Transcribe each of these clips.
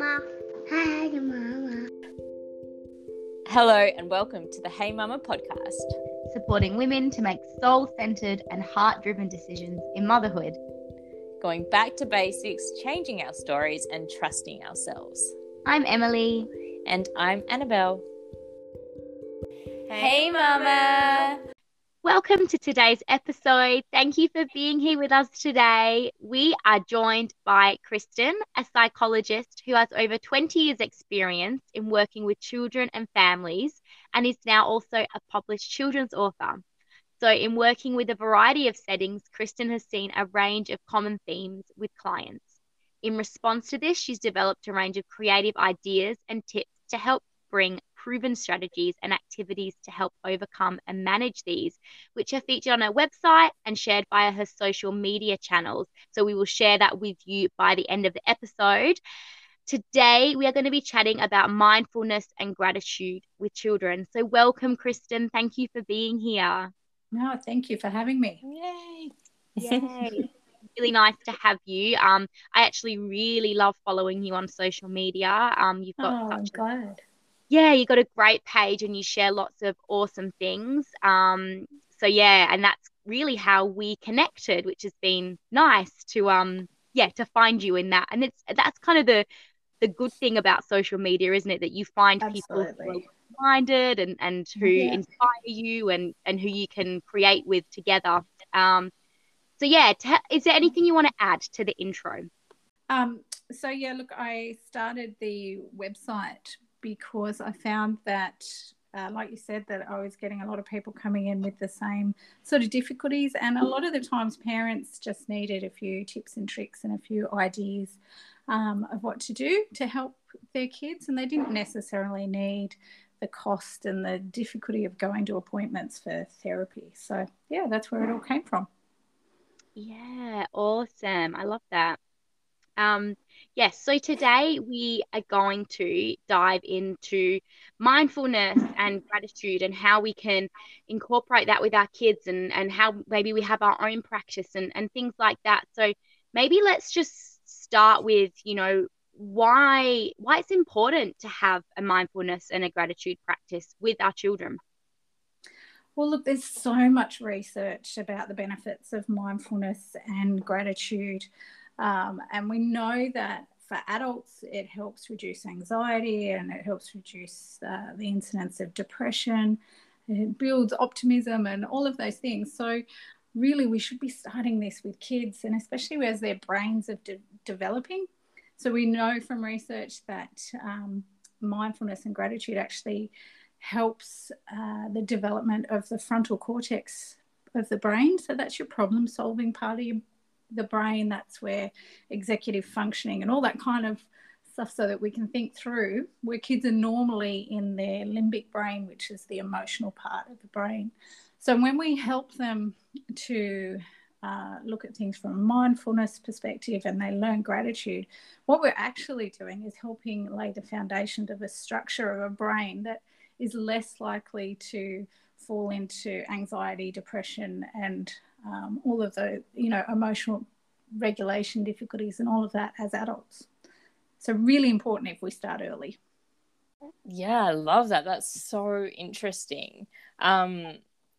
Mama. Hey, Mama. Hello, and welcome to the Hey Mama podcast. supporting women to make soul centered and heart driven decisions in motherhood. Going back to basics, changing our stories, and trusting ourselves. I'm Emily. And I'm Annabelle. Hey, Mama! Welcome to today's episode. Thank you for being here with us today. We are joined by Krysten, a psychologist who has over 20 years' experience in working with children and families and is now also a published children's author. So, in working with a variety of settings, Krysten has seen a range of common themes with clients. In response to this, she's developed a range of creative ideas and tips to help bring proven strategies and activities to help overcome and manage these, which are featured on her website and shared via her social media channels. So, we will share that with you by the end of the episode. Today, we are going to be chatting about mindfulness and gratitude with children. So, welcome, Krysten. Thank you for being here. No, thank you for having me. Yay! Yay. really nice to have you. Um, I actually really love following you on social media. Um, you've got Oh, I'm such a, glad. Yeah, you've got a great page and you share lots of awesome things. Um, so yeah, and that's really how we connected, which has been nice to um, yeah, to find you in that. And it's that's kind of the the good thing about social media, isn't it? That you find people who are minded and and who Yeah. inspire you and and who you can create with together. Um, so yeah, te- is there anything you want to add to the intro? Um, so yeah, look, I started the website because I found that, uh, like you said, that I was getting a lot of people coming in with the same sort of difficulties, and a lot of the times parents just needed a few tips and tricks and a few ideas um, of what to do to help their kids, and they didn't necessarily need the cost and the difficulty of going to appointments for therapy. So yeah, that's where it all came from. Yeah, awesome. I love that. Um, yes, so today we are going to dive into mindfulness and gratitude and how we can incorporate that with our kids and, and how maybe we have our own practice and, and things like that. So maybe let's just start with, you know, why why it's important to have a mindfulness and a gratitude practice with our children. Well, look, there's so much research about the benefits of mindfulness and gratitude. Um, and we know that for adults, it helps reduce anxiety and it helps reduce uh, the incidence of depression. It builds optimism and all of those things. So, really, we should be starting this with kids and especially as their brains are de- developing. So, we know from research that um, mindfulness and gratitude actually helps uh, the development of the frontal cortex of the brain. So that's your problem solving part of your, the brain. That's where executive functioning and all that kind of stuff, so that we can think through. Where kids are normally in their limbic brain, which is the emotional part of the brain. So when we help them to uh, look at things from a mindfulness perspective and they learn gratitude, what we're actually doing is helping lay the foundation of the structure of a brain that is less likely to fall into anxiety, depression, and um, all of the you know emotional regulation difficulties and all of that as adults. So really important if we start early. Yeah, I love that. That's so interesting. Um,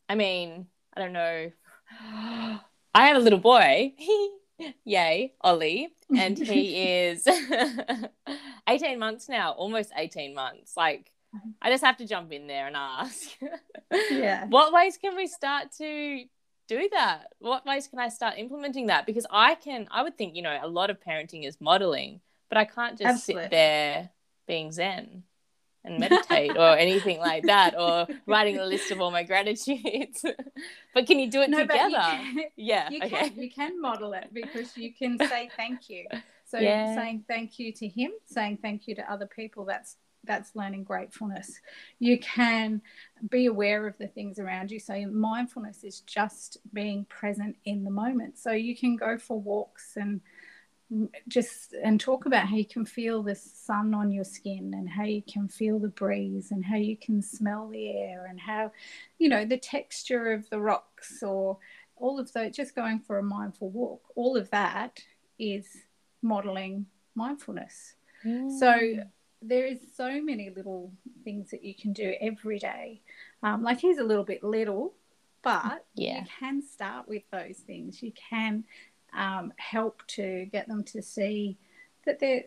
I mean, I don't know. I have a little boy. Yay, Ollie, and he is 18 months now, almost 18 months. Like, I just have to jump in there and ask. Yeah. What ways can we start to do that? What ways can I start implementing that? Because I can, I would think, you know, a lot of parenting is modeling, but I can't just Absolutely. sit there being zen and meditate or anything like that or writing a list of all my gratitudes. but can you do it No, you together? can- yeah. you okay. can you can model it because you can say thank you so Yeah. saying thank you to him saying thank you to other people that's that's learning gratefulness. You can be aware of the things around you. So mindfulness is just being present in the moment. So you can go for walks and just and talk about how you can feel the sun on your skin and how you can feel the breeze and how you can smell the air and how you know the texture of the rocks or all of those just going for a mindful walk. All of that is modeling mindfulness. So mm. There is so many little things that you can do every day. Um, like he's a little bit little, but Yeah. you can start with those things. You can um, help to get them to see that they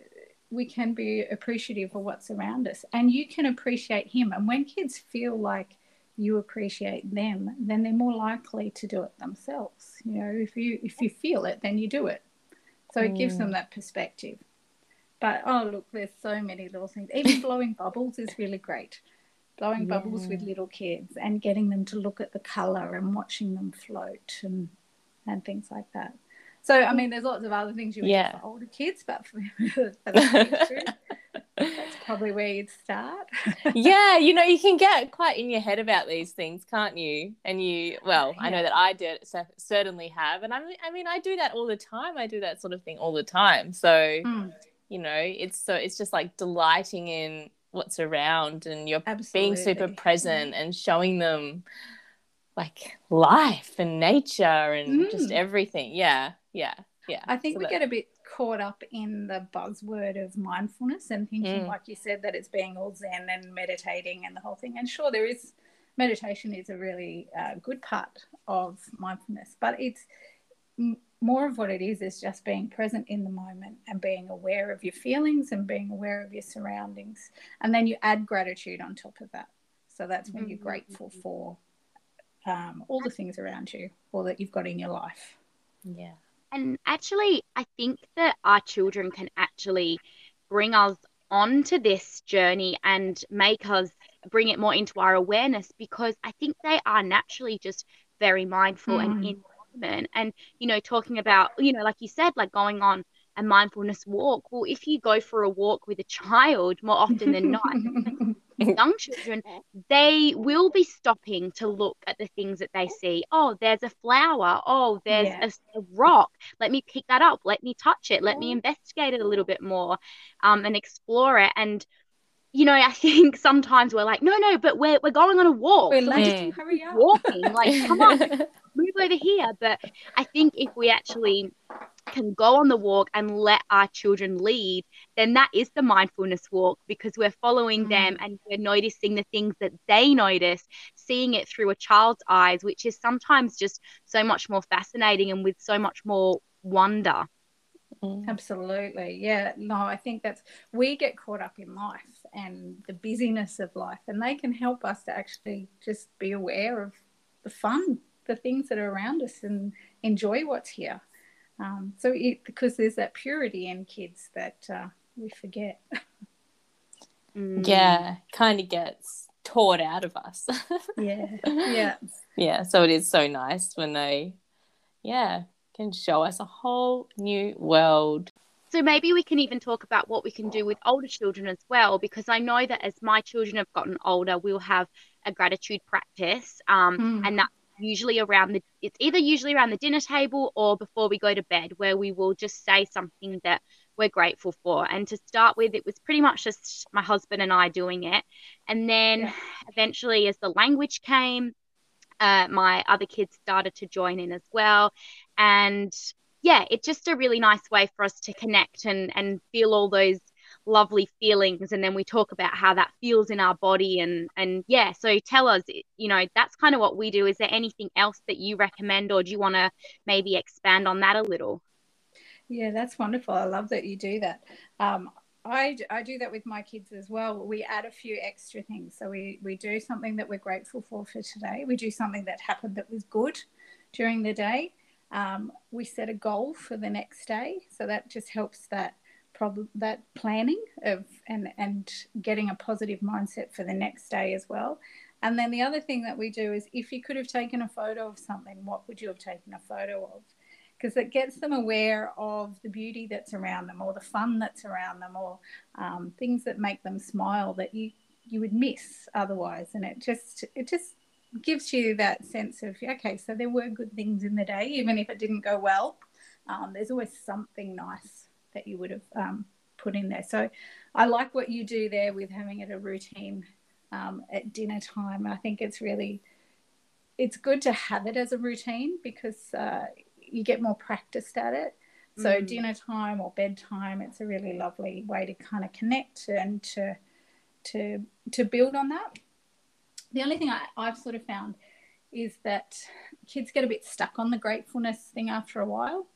we can be appreciative of what's around us, and you can appreciate him. And when kids feel like you appreciate them, then they're more likely to do it themselves. You know, if you if you feel it, then you do it. So it gives them that perspective. But oh look, there's so many little things. Even blowing bubbles is really great. Blowing bubbles with little kids and getting them to look at the colour and watching them float and and things like that. So I mean, there's lots of other things you would Yeah. do for older kids, but for, for the that's probably where you'd start. yeah, you know, you can get quite in your head about these things, can't you? And you, well, I know that I did cer- certainly have, and I mean, I mean, I do that all the time. I do that sort of thing all the time. So Mm, you know, it's so it's just like delighting in what's around, and you're being super absolutely. present and showing them like life and nature and just Mm. everything. Yeah, yeah, yeah. I think So we that- get a bit caught up in the buzzword of mindfulness and thinking, Mm. like you said, that it's being all zen and meditating and the whole thing. And sure, there is meditation is a really uh, good part of mindfulness, but it's more of what it is is just being present in the moment and being aware of your feelings and being aware of your surroundings. And then you add gratitude on top of that. So that's when you're Mhm. grateful for um, all the things around you or that you've got in your life. yeah. And actually, I think that our children can actually bring us onto this journey and make us bring it more into our awareness because I think they are naturally just very mindful and Mm. in And, you know, talking about, you know, like you said, like going on a mindfulness walk. Well, if you go for a walk with a child more often than not, young children, they will be stopping to look at the things that they see. Oh, there's a flower. Oh, there's Yeah. a, a rock. Let me pick that up. Let me touch it. Let me investigate it a little bit more um, and explore it. And, you know, I think sometimes we're like, no, no, but we're, we're going on a walk. We're So late. just Mm. Hurry up. walking. Like, come on, move over here. But I think if we actually can go on the walk and let our children lead, then that is the mindfulness walk because we're following them and we're noticing the things that they notice, seeing it through a child's eyes, which is sometimes just so much more fascinating and with so much more wonder. Mm. Absolutely. Yeah. No, I think that's, we get caught up in life and the busyness of life, and they can help us to actually just be aware of the fun, the things that are around us, and enjoy what's here. Um, so, it, because there's that purity in kids that uh, we forget. Mm. yeah, kind of gets taught out of us. Yeah. Yeah. yeah, so it is so nice when they, yeah, can show us a whole new world. So maybe we can even talk about what we can do with older children as well, because I know that as my children have gotten older, we'll have a gratitude practice, um, Mm. and that's usually around the. It's either usually around the dinner table or before we go to bed, where we will just say something that we're grateful for. And to start with, it was pretty much just my husband and I doing it, and then Yeah. eventually, as the language came, uh, my other kids started to join in as well, and yeah, it's just a really nice way for us to connect and and feel all those lovely feelings and then we talk about how that feels in our body and and yeah so tell us you know that's kind of what we do is there anything else that you recommend or do you want to maybe expand on that a little Yeah, that's wonderful. I love that you do that. Um, I, I do that with my kids as well. We add a few extra things. So we, we do something that we're grateful for for today. We do something that happened that was good during the day. Um, we set a goal for the next day. So that just helps that problem that planning of and and getting a positive mindset for the next day as well. And then the other thing that we do is if you could have taken a photo of something, what would you have taken a photo of? because it gets them aware of the beauty that's around them or the fun that's around them or um, things that make them smile that you you would miss otherwise and it just it just gives you that sense of okay so there were good things in the day even if it didn't go well um, there's always something nice that you would have um, put in there so i like what you do there with having it a routine um, at dinner time i think it's really it's good to have it as a routine because uh, you get more practiced at it. So Mm. dinner time or bedtime, it's a really lovely way to kind of connect and to to to build on that. The only thing I, I've sort of found is that kids get a bit stuck on the gratefulness thing after a while.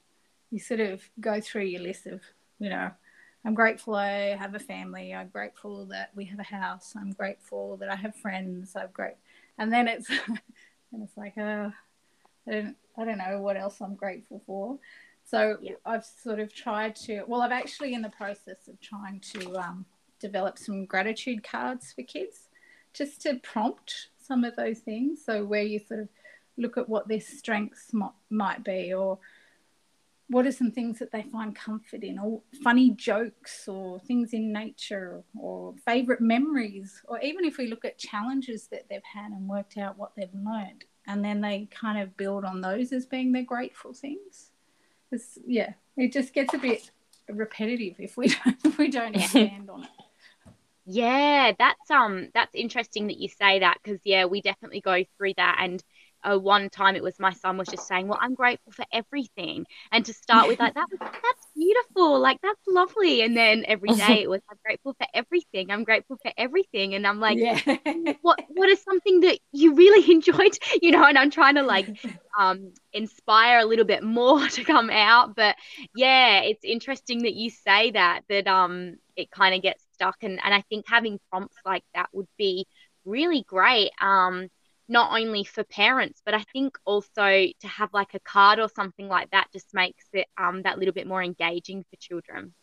You sort of go through your list of, you know, I'm grateful I have a family. I'm grateful that we have a house. I'm grateful that I have friends. I'm great, and then it's and it's like, uh, I don't, I don't know what else I'm grateful for. So Yeah. I've sort of tried to. Well, I'm actually in the process of trying to um, develop some gratitude cards for kids, just to prompt some of those things. So where you sort of look at what their strengths might, might be, or what are some things that they find comfort in, or funny jokes, or things in nature, or favorite memories, or even if we look at challenges that they've had and worked out what they've learned, and then they kind of build on those as being their grateful things. It's, yeah, it just gets a bit repetitive if we don't, if we don't expand on it. Yeah, that's um that's interesting that you say that because yeah, we definitely go through that and uh, one time it was my son was just saying, "Well, I'm grateful for everything," and to start with like that was that's beautiful, like that's lovely, and then every day it was, "I'm grateful for everything, I'm grateful for everything," and I'm like, yeah. what what is something that you really enjoyed you know and i'm trying to like um inspire a little bit more to come out but yeah it's interesting that you say that that um it kind of gets stuck and and i think having prompts like that would be really great um not only for parents but i think also to have like a card or something like that just makes it um that little bit more engaging for children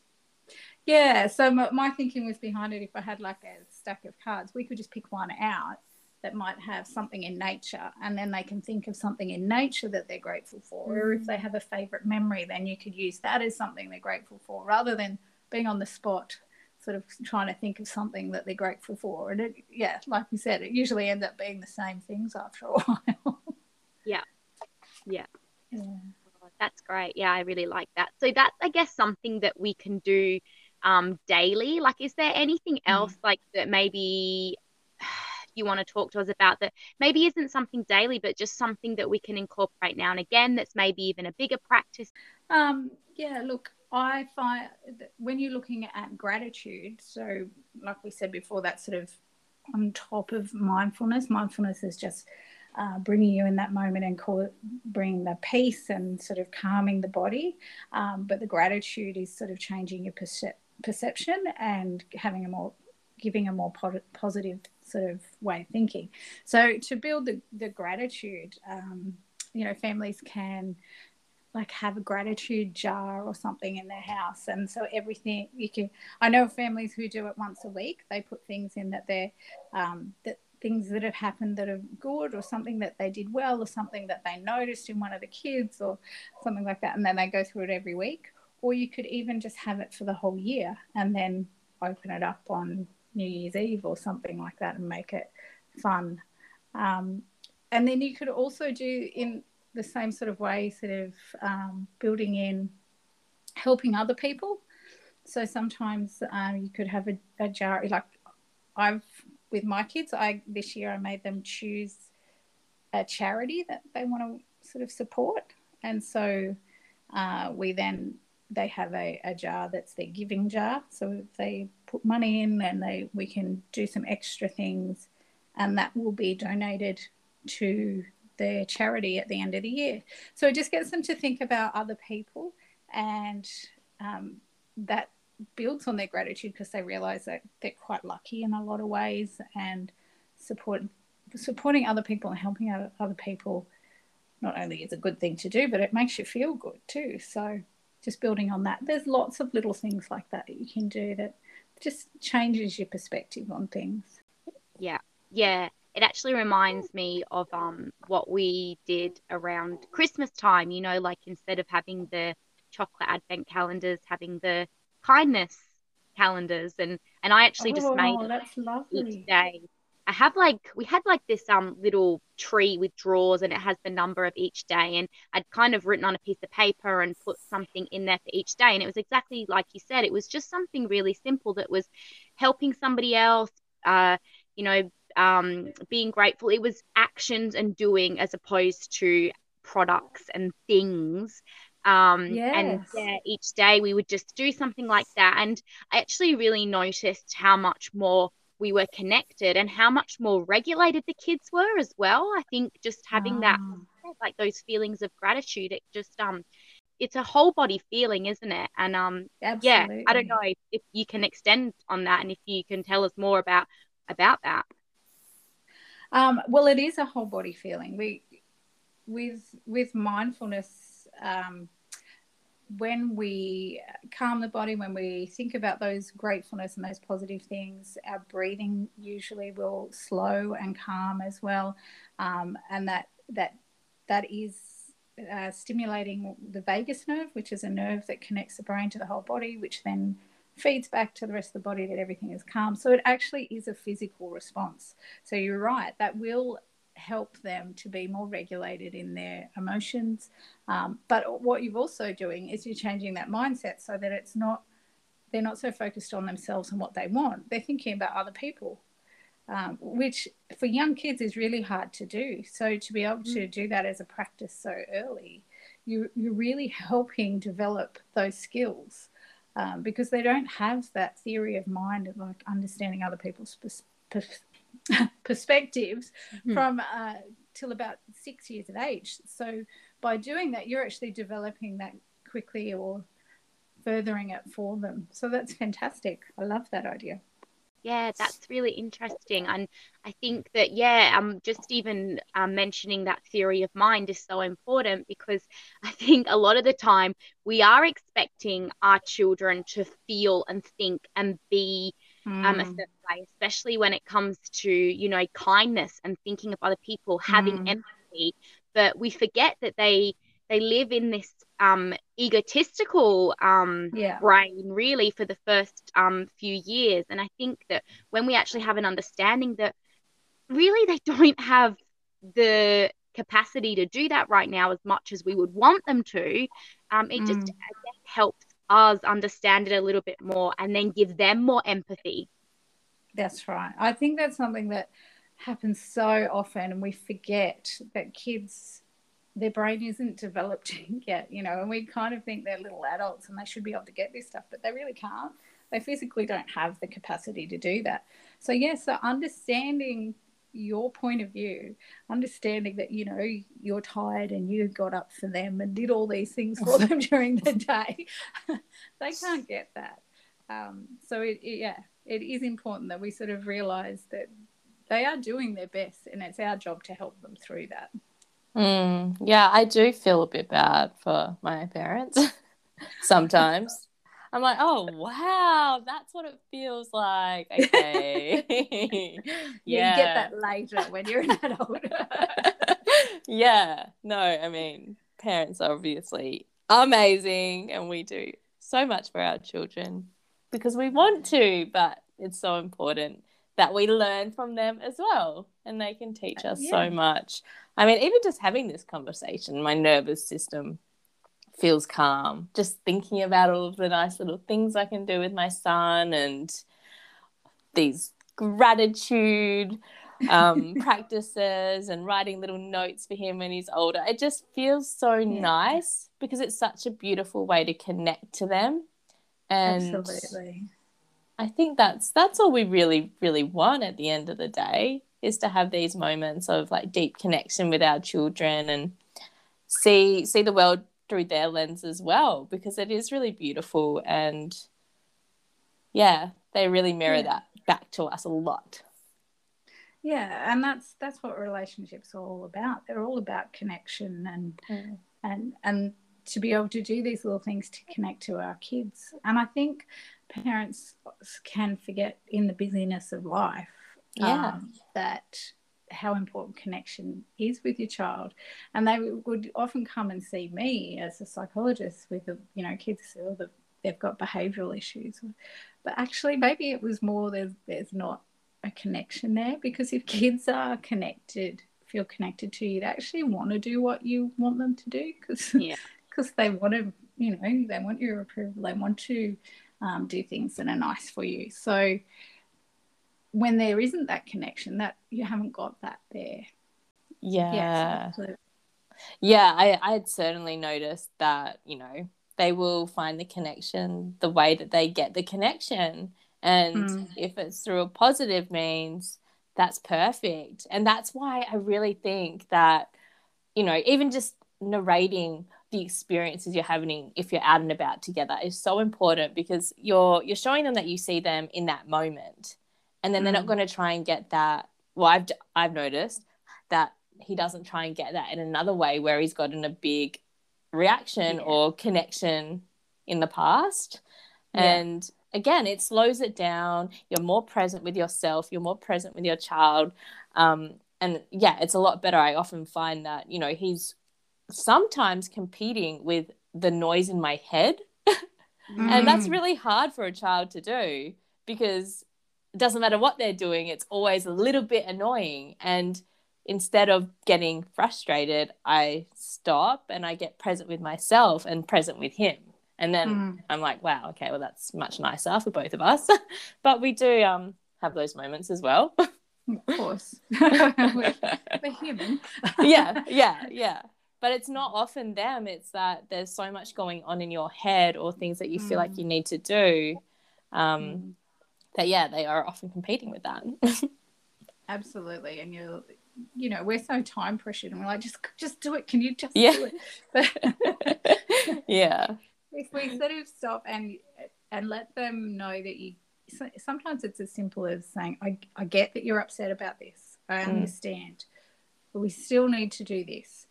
Yeah, so my, my thinking was behind it. If I had like a stack of cards, we could just pick one out that might have something in nature, and then they can think of something in nature that they're grateful for. Or if they have a favorite memory, then you could use that as something they're grateful for, rather than being on the spot, sort of trying to think of something that they're grateful for. And it, yeah, like you said, it usually ends up being the same things after a while. Yeah. Yeah. That's great. Yeah, I really like that. So that's, I guess, something that we can do um, daily. Like, is there anything else like that maybe you want to talk to us about that maybe isn't something daily, but just something that we can incorporate now and again that's maybe even a bigger practice? Um, yeah, look, I find when you're looking at gratitude, so like we said before, that's sort of on top of mindfulness. Mindfulness is just uh, bringing you in that moment and call, bringing the peace and sort of calming the body. Um, but the gratitude is sort of changing your percep- perception and having a more, giving a more po- positive sort of way of thinking. So to build the, the gratitude, um, you know, families can like have a gratitude jar or something in their house. And so everything you can i know families who do it once a week. They put things in that they're um, that things that have happened that are good or something that they did well or something that they noticed in one of the kids or something like that and then they go through it every week. Or you could even just have it for the whole year and then open it up on new year's eve or something like that and make it fun. Um, and then you could also do in the same sort of way, sort of um, building in helping other people. So sometimes um, you could have a, a jar, like I've with my kids. I this year I made them choose a charity that they want to sort of support, and so uh, we then they have a, a jar that's their giving jar. So if they put money in, and they we can do some extra things, and that will be donated to their charity at the end of the year. So it just gets them to think about other people, and um, that builds on their gratitude because they realize that they're quite lucky in a lot of ways, and support supporting other people and helping other, other people not only is a good thing to do, but it makes you feel good too. So just building on that, there's lots of little things like that that you can do that just changes your perspective on things. Yeah, yeah. It actually reminds me of um what we did around Christmas time. You know, like instead of having the chocolate advent calendars, having the kindness calendars, and and I actually just made oh, that's lovely. each day. I have like we had like this um little tree with drawers and it has the number of each day and I'd kind of written on a piece of paper and put something in there for each day and it was exactly like you said it was just something really simple that was helping somebody else uh you know um being grateful it was actions and doing as opposed to products and things Um, And yeah, each day we would just do something like that. And I actually really noticed how much more we were connected and how much more regulated the kids were as well. I think just having that Ah, like those feelings of gratitude, it just um it's a whole body feeling, isn't it? And um yeah, I don't know if, if you can extend on that and if you can tell us more about about that. Um, well, it is a whole body feeling. We with with mindfulness, um, when we calm the body, when we think about those gratefulness and those positive things, our breathing usually will slow and calm as well, um, and that that that is uh, stimulating the vagus nerve, which is a nerve that connects the brain to the whole body, which then feeds back to the rest of the body that everything is calm. So it actually is a physical response. So you're right, that will help them to be more regulated in their emotions. Um, but what you're also doing is you're changing that mindset so that it's not, they're not so focused on themselves and what they want. They're thinking about other people, um, which for young kids is really hard to do. So to be able to do that as a practice so early, you, you're really helping develop those skills. Um, because they don't have that theory of mind of like understanding other people's pers- pers- perspectives Mhm. from uh, till about six years of age. So by doing that, you're actually developing that quickly or furthering it for them. So that's fantastic. I love that idea. Yeah, that's really interesting. And I think that, yeah, um, just even um, mentioning that theory of mind is so important because I think a lot of the time we are expecting our children to feel and think and be um, a Mm, certain way, especially when it comes to, you know, kindness and thinking of other people, having Mm. empathy. But we forget that they they live in this um, egotistical um, yeah. brain really for the first um, few years. And I think that when we actually have an understanding that really they don't have the capacity to do that right now as much as we would want them to, um, it just Mm. I guess, helps us understand it a little bit more and then give them more empathy. That's right. I think that's something that happens so often, and we forget that kids, their brain isn't developed yet, you know, and we kind of think they're little adults and they should be able to get this stuff, but they really can't. They physically don't have the capacity to do that. So, yes, so understanding your point of view, understanding that, you know, you're tired and you got up for them and did all these things for them during the day, they can't get that. Um, so, it, it, yeah, it is important that we sort of realize that they are doing their best and it's our job to help them through that. Mm, yeah, I do feel a bit bad for my parents sometimes. I'm like, oh wow, that's what it feels like. Okay. Yeah. You get that later when you're an adult. yeah. No, I mean, parents are obviously amazing and we do so much for our children because we want to, but it's so important that we learn from them as well and they can teach us Yeah. so much. I mean, even just having this conversation, my nervous system feels calm. Just thinking about all of the nice little things I can do with my son and these gratitude um, practices and writing little notes for him when he's older. It just feels so Yeah. nice because it's such a beautiful way to connect to them. And Absolutely. I think that's that's all we really really want at the end of the day is to have these moments of like deep connection with our children and see see the world through their lens as well because it is really beautiful and yeah they really mirror Yeah. that back to us a lot Yeah, and that's that's what relationships are all about. They're all about connection and Mm. and and to be able to do these little things to connect to our kids. And I think parents can forget in the busyness of life Yeah. um, that how important connection is with your child. And they would often come and see me as a psychologist with, you know, kids or the, they've got behavioural issues. But actually, maybe it was more there's, there's not a connection there because if kids are connected, feel connected to you, they actually want to do what you want them to do because Yeah. because they want to, you know, they want your approval. They want to um, do things that are nice for you. So when there isn't that connection, that you haven't got that there. yeah, absolutely. Yeah, I I'd certainly noticed that, you know, they will find the connection the way that they get the connection. And Mm. if it's through a positive means, that's perfect. And that's why I really think that, you know, even just narrating the experiences you're having if you're out and about together is so important because you're you're showing them that you see them in that moment. And then they're not Mm. going to try and get that. Well, I've I've noticed that he doesn't try and get that in another way where he's gotten a big reaction Yeah. or connection in the past. Yeah. And again, it slows it down. You're more present with yourself, you're more present with your child. Um, and yeah, it's a lot better. I often find that, you know, he's sometimes competing with the noise in my head. And that's Mm. really hard for a child to do because it doesn't matter what they're doing, it's always a little bit annoying. And instead of getting frustrated, I stop and I get present with myself and present with him. And then Mm. I'm like, wow, okay, well, that's much nicer for both of us. but we do um, have those moments as well. Of course. we're, we're human. yeah, yeah, yeah. But it's not often them. It's that there's so much going on in your head or things that you feel like Mm. you need to do. Um, Mm. That yeah, they are often competing with that. Absolutely. And you're you know, we're so time pressured and we're like, just just do it. Can you just Yeah. do it? Yeah. if we sort of stop and and let them know that you sometimes it's as simple as saying I, I get that you're upset about this i Mm. understand but we still need to do this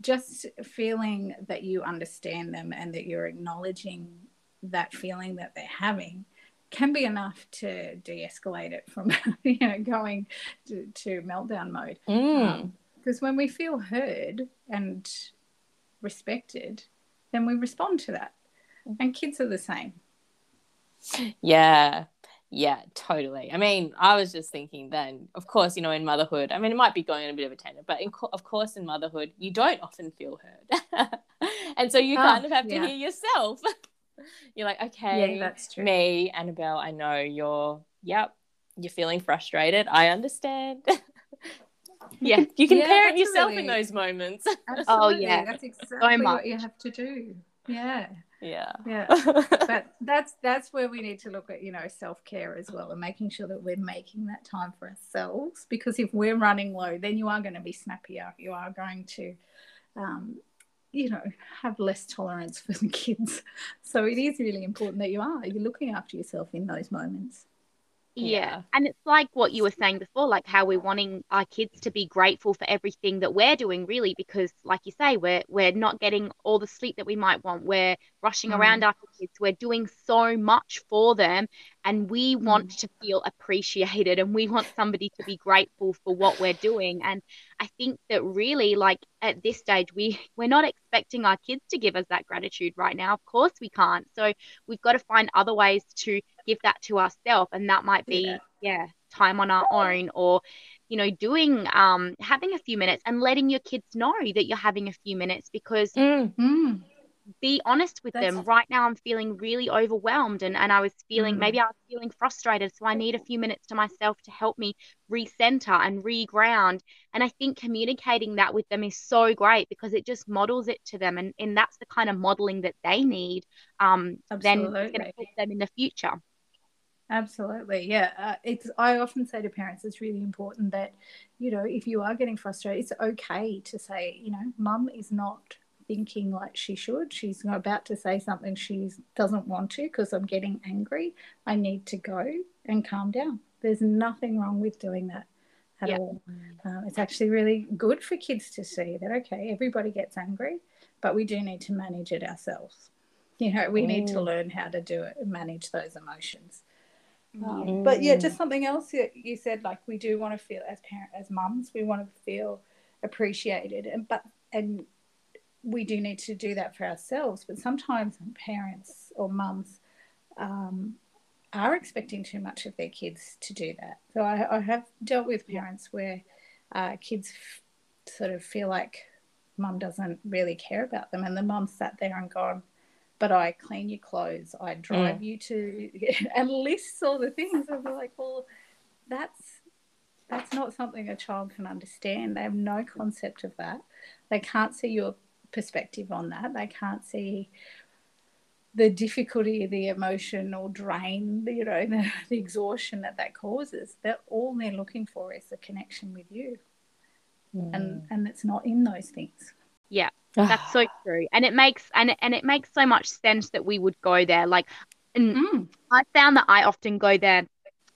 just feeling that you understand them and that you're acknowledging that feeling that they're having can be enough to de-escalate it from you know going to, to meltdown mode Mm. because when we feel heard and respected, then we respond to that. And kids are the same. Yeah. Yeah, totally. I mean, I was just thinking then, of course, you know, in motherhood, I mean, it might be going on a bit of a tangent, but in, co- of course, in motherhood, you don't often feel heard. and so you Oh, kind of have to hear yourself. You're like, okay, that's true. me, Annabelle, I know you're, yep, you're feeling frustrated. I understand. Yeah. you can Yeah, parent yourself in those moments. Absolutely. yeah. That's exactly much. what you have to do. Yeah. yeah. Yeah. but that's that's where we need to look at, you know, self-care as well and making sure that we're making that time for ourselves. Because if we're running low, then you are going to be snappier. You are going to um, you know, have less tolerance for the kids. So it is really important that you are. You're looking after yourself in those moments. Yeah. Yeah. And it's like what you were saying before, like how we're wanting our kids to be grateful for everything that we're doing, really, because like you say, we're we're not getting all the sleep that we might want. We're rushing Mm. around after kids. We're doing so much for them and we want Mm. to feel appreciated and we want somebody to be grateful for what we're doing. And I think that really like at this stage we we're not expecting our kids to give us that gratitude right now. Of course we can't. So we've got to find other ways to give that to ourselves and that might be Yeah. yeah time on our own or you know doing um having a few minutes and letting your kids know that you're having a few minutes because Mm. Be honest with them right now i'm feeling really overwhelmed and, and i was feeling Mm. maybe i was feeling frustrated so i need a few minutes to myself to help me recenter and reground and i think communicating that with them is so great because it just models it to them and, and that's the kind of modeling that they need um then it's going to help them in the future Absolutely, yeah. Uh, it's. I often say to parents, it's really important that, you know, if you are getting frustrated, it's okay to say, you know, mum is not thinking like she should. She's about to say something she doesn't want to because I'm getting angry. I need to go and calm down. There's nothing wrong with doing that at Yeah. all. Um, it's actually really good for kids to see that okay, everybody gets angry, but we do need to manage it ourselves. You know, we need to Mm. learn how to do it and manage those emotions. Um, Mm. But yeah, just something else that you said, like we do want to feel as parent, as mums, we want to feel appreciated, and but and we do need to do that for ourselves. But sometimes parents or mums um, are expecting too much of their kids to do that. So I, I have dealt with parents where uh, kids f- sort of feel like mum doesn't really care about them, and the mum sat there and gone, but I clean your clothes, I drive you to, and lists all the things. And we're like, well, that's that's not something a child can understand. They have no concept of that. they can't see your perspective on that. They can't see the difficulty, the emotional drain, you know, the, the exhaustion that that causes. That all they're looking for is a connection with you, Mm. and and it's not in those things. Yeah, that's so true. And it makes and it, and it makes so much sense that we would go there. Like, and Mm. I found that I often go there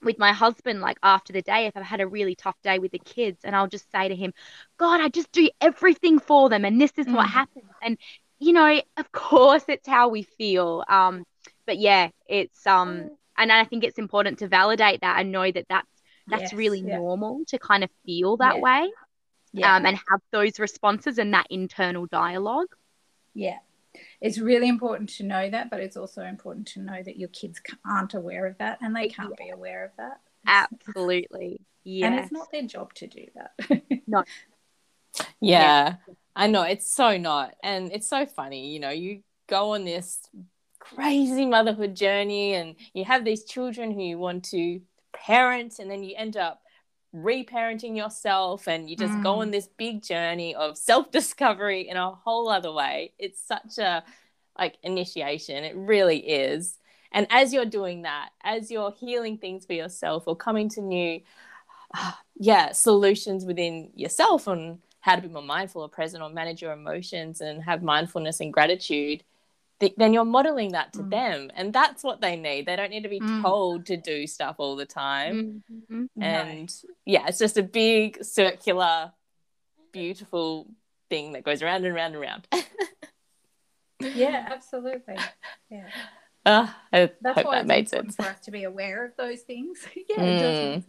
with my husband, like after the day, if I've had a really tough day with the kids, and I'll just say to him, God, I just do everything for them, and this is what Mm. happens. And you know, of course, it's how we feel. Um, but yeah, it's um, and I think it's important to validate that and know that that's that's Yes, really yeah. normal to kind of feel that Yeah. way, Yeah. um, and have those responses and that internal dialogue. Yeah. It's really important to know that, but it's also important to know that your kids aren't aware of that and they can't be aware of that. Absolutely. Yeah. And it's not their job to do that. No. Yeah, I know it's so not, and it's so funny. You know, you go on this crazy motherhood journey, and you have these children who you want to parent, and then you end up reparenting yourself, and you just go Mm. on this big journey of self discovery in a whole other way. It's such a like initiation. It really is. And as you're doing that, as you're healing things for yourself or coming to new, yeah, solutions within yourself on how to be more mindful or present or manage your emotions and have mindfulness and gratitude, th- then you're modeling that to Mm. them. And that's what they need. They don't need to be Mm. told to do stuff all the time. Mhm. No. And yeah, it's just a big circular, beautiful thing that goes around and around and around. yeah, absolutely. Yeah. Uh, I That's why that it's made important sense. for us to be aware of those things. yeah, it does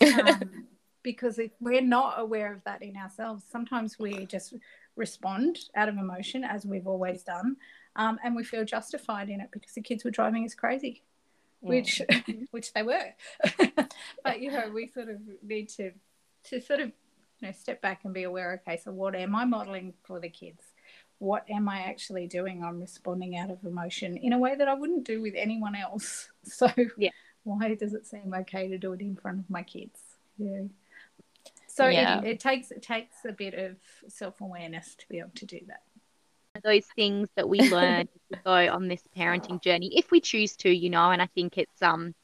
make sense. Um, because if we're not aware of that in ourselves, sometimes we just respond out of emotion, as we've always done, um, and we feel justified in it because the kids were driving us crazy, which which they were. but you know, we sort of need to to sort of you know step back and be aware. Okay, so what am I modeling for the kids? What am I actually doing? I'm responding out of emotion in a way that I wouldn't do with anyone else. So Yeah. why does it seem okay to do it in front of my kids? Yeah. So Yeah. it, it takes it takes a bit of self awareness to be able to do that. Those things that we learn we go on this parenting journey if we choose to you know and i think it's um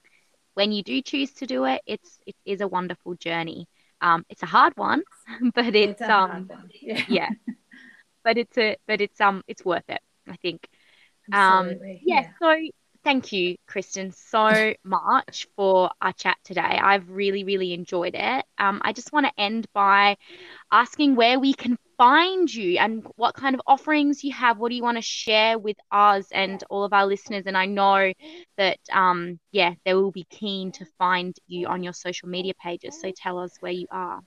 when you do choose to do it it's it is a wonderful journey. Um it's a hard one but it's, hard um yeah, yeah. But it's a but it's um it's worth it i think. Um, absolutely. yeah, so thank you Krysten so much for our chat today. I've really really enjoyed it. Um i just want to end by asking where we can find you and what kind of offerings you have what do you want to share with us and all of our listeners and i know that um yeah they will be keen to find you on your social media pages so tell us where you are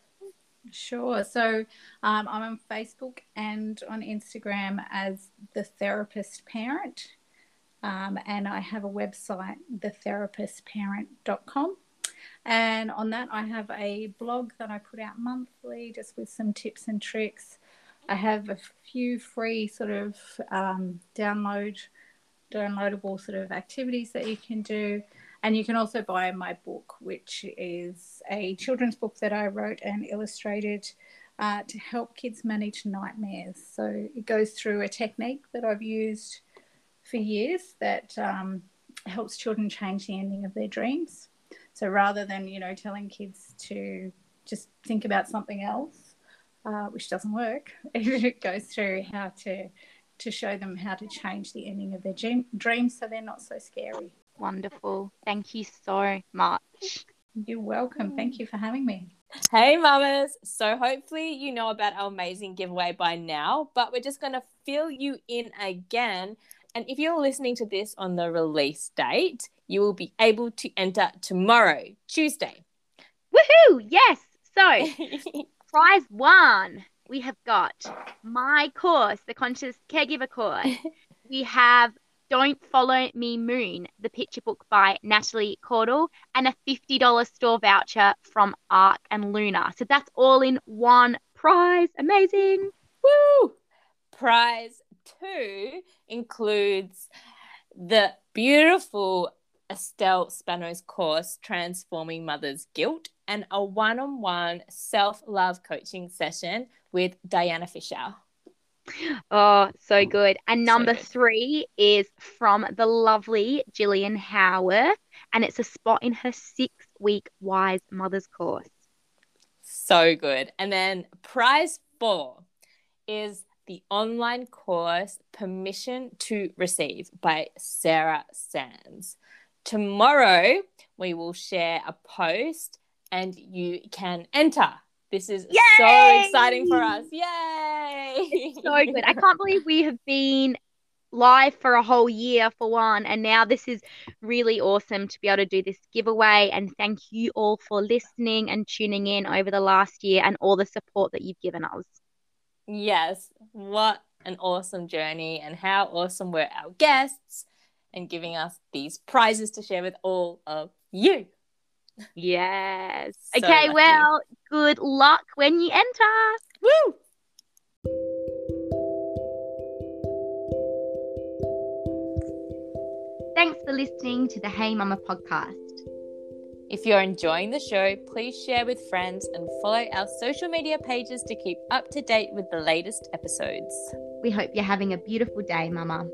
Sure. So um, I'm on Facebook and on Instagram as the therapist parent. Um, and I have a website, thetherapistparent.com. And on that, I have a blog that I put out monthly just with some tips and tricks. I have a few free sort of um, download, downloadable sort of activities that you can do. And you can also buy my book, which is a children's book that I wrote and illustrated uh, to help kids manage nightmares. So it goes through a technique that I've used for years that um, helps children change the ending of their dreams. So rather than, you know, telling kids to just think about something else, uh, which doesn't work, it goes through how to to show them how to change the ending of their dream, dreams so they're not so scary. wonderful thank you so much You're welcome. Thank you for having me. Hey, mamas. So, hopefully, you know about our amazing giveaway by now, but we're just going to fill you in again. And if you're listening to this on the release date, you will be able to enter tomorrow, Tuesday. woohoo! Yes. So prize one we have got my course the conscious caregiver course. We have don't follow me moon the picture book by natalie caudle and a $50 store voucher from arc and luna. So that's all in one prize. Amazing. Woo! Prize two includes the beautiful Estelle Spano's course, Transforming Mother's Guilt, and a one on one self love coaching session with Diana Fisher. Oh, so good. And So number good. three is from the lovely Gillian Howarth, and it's a spot in her six week Wise Mothers course. So good. And then prize four is the online course Permission to Receive by Sarah Sands. Tomorrow, we will share a post and you can enter. This is so exciting for us. Yay! So good. I can't believe we have been live for a whole year for one, and now this is really awesome to be able to do this giveaway. And thank you all for listening and tuning in over the last year and all the support that you've given us. Yes, what an awesome journey, and how awesome were our guests and giving us these prizes to share with all of you. Yes. So okay, lucky. well, good luck when you enter. Woo! Thanks for listening to the Hey Mama podcast. If you're enjoying the show, please share with friends and follow our social media pages to keep up to date with the latest episodes. We hope you're having a beautiful day, Mama.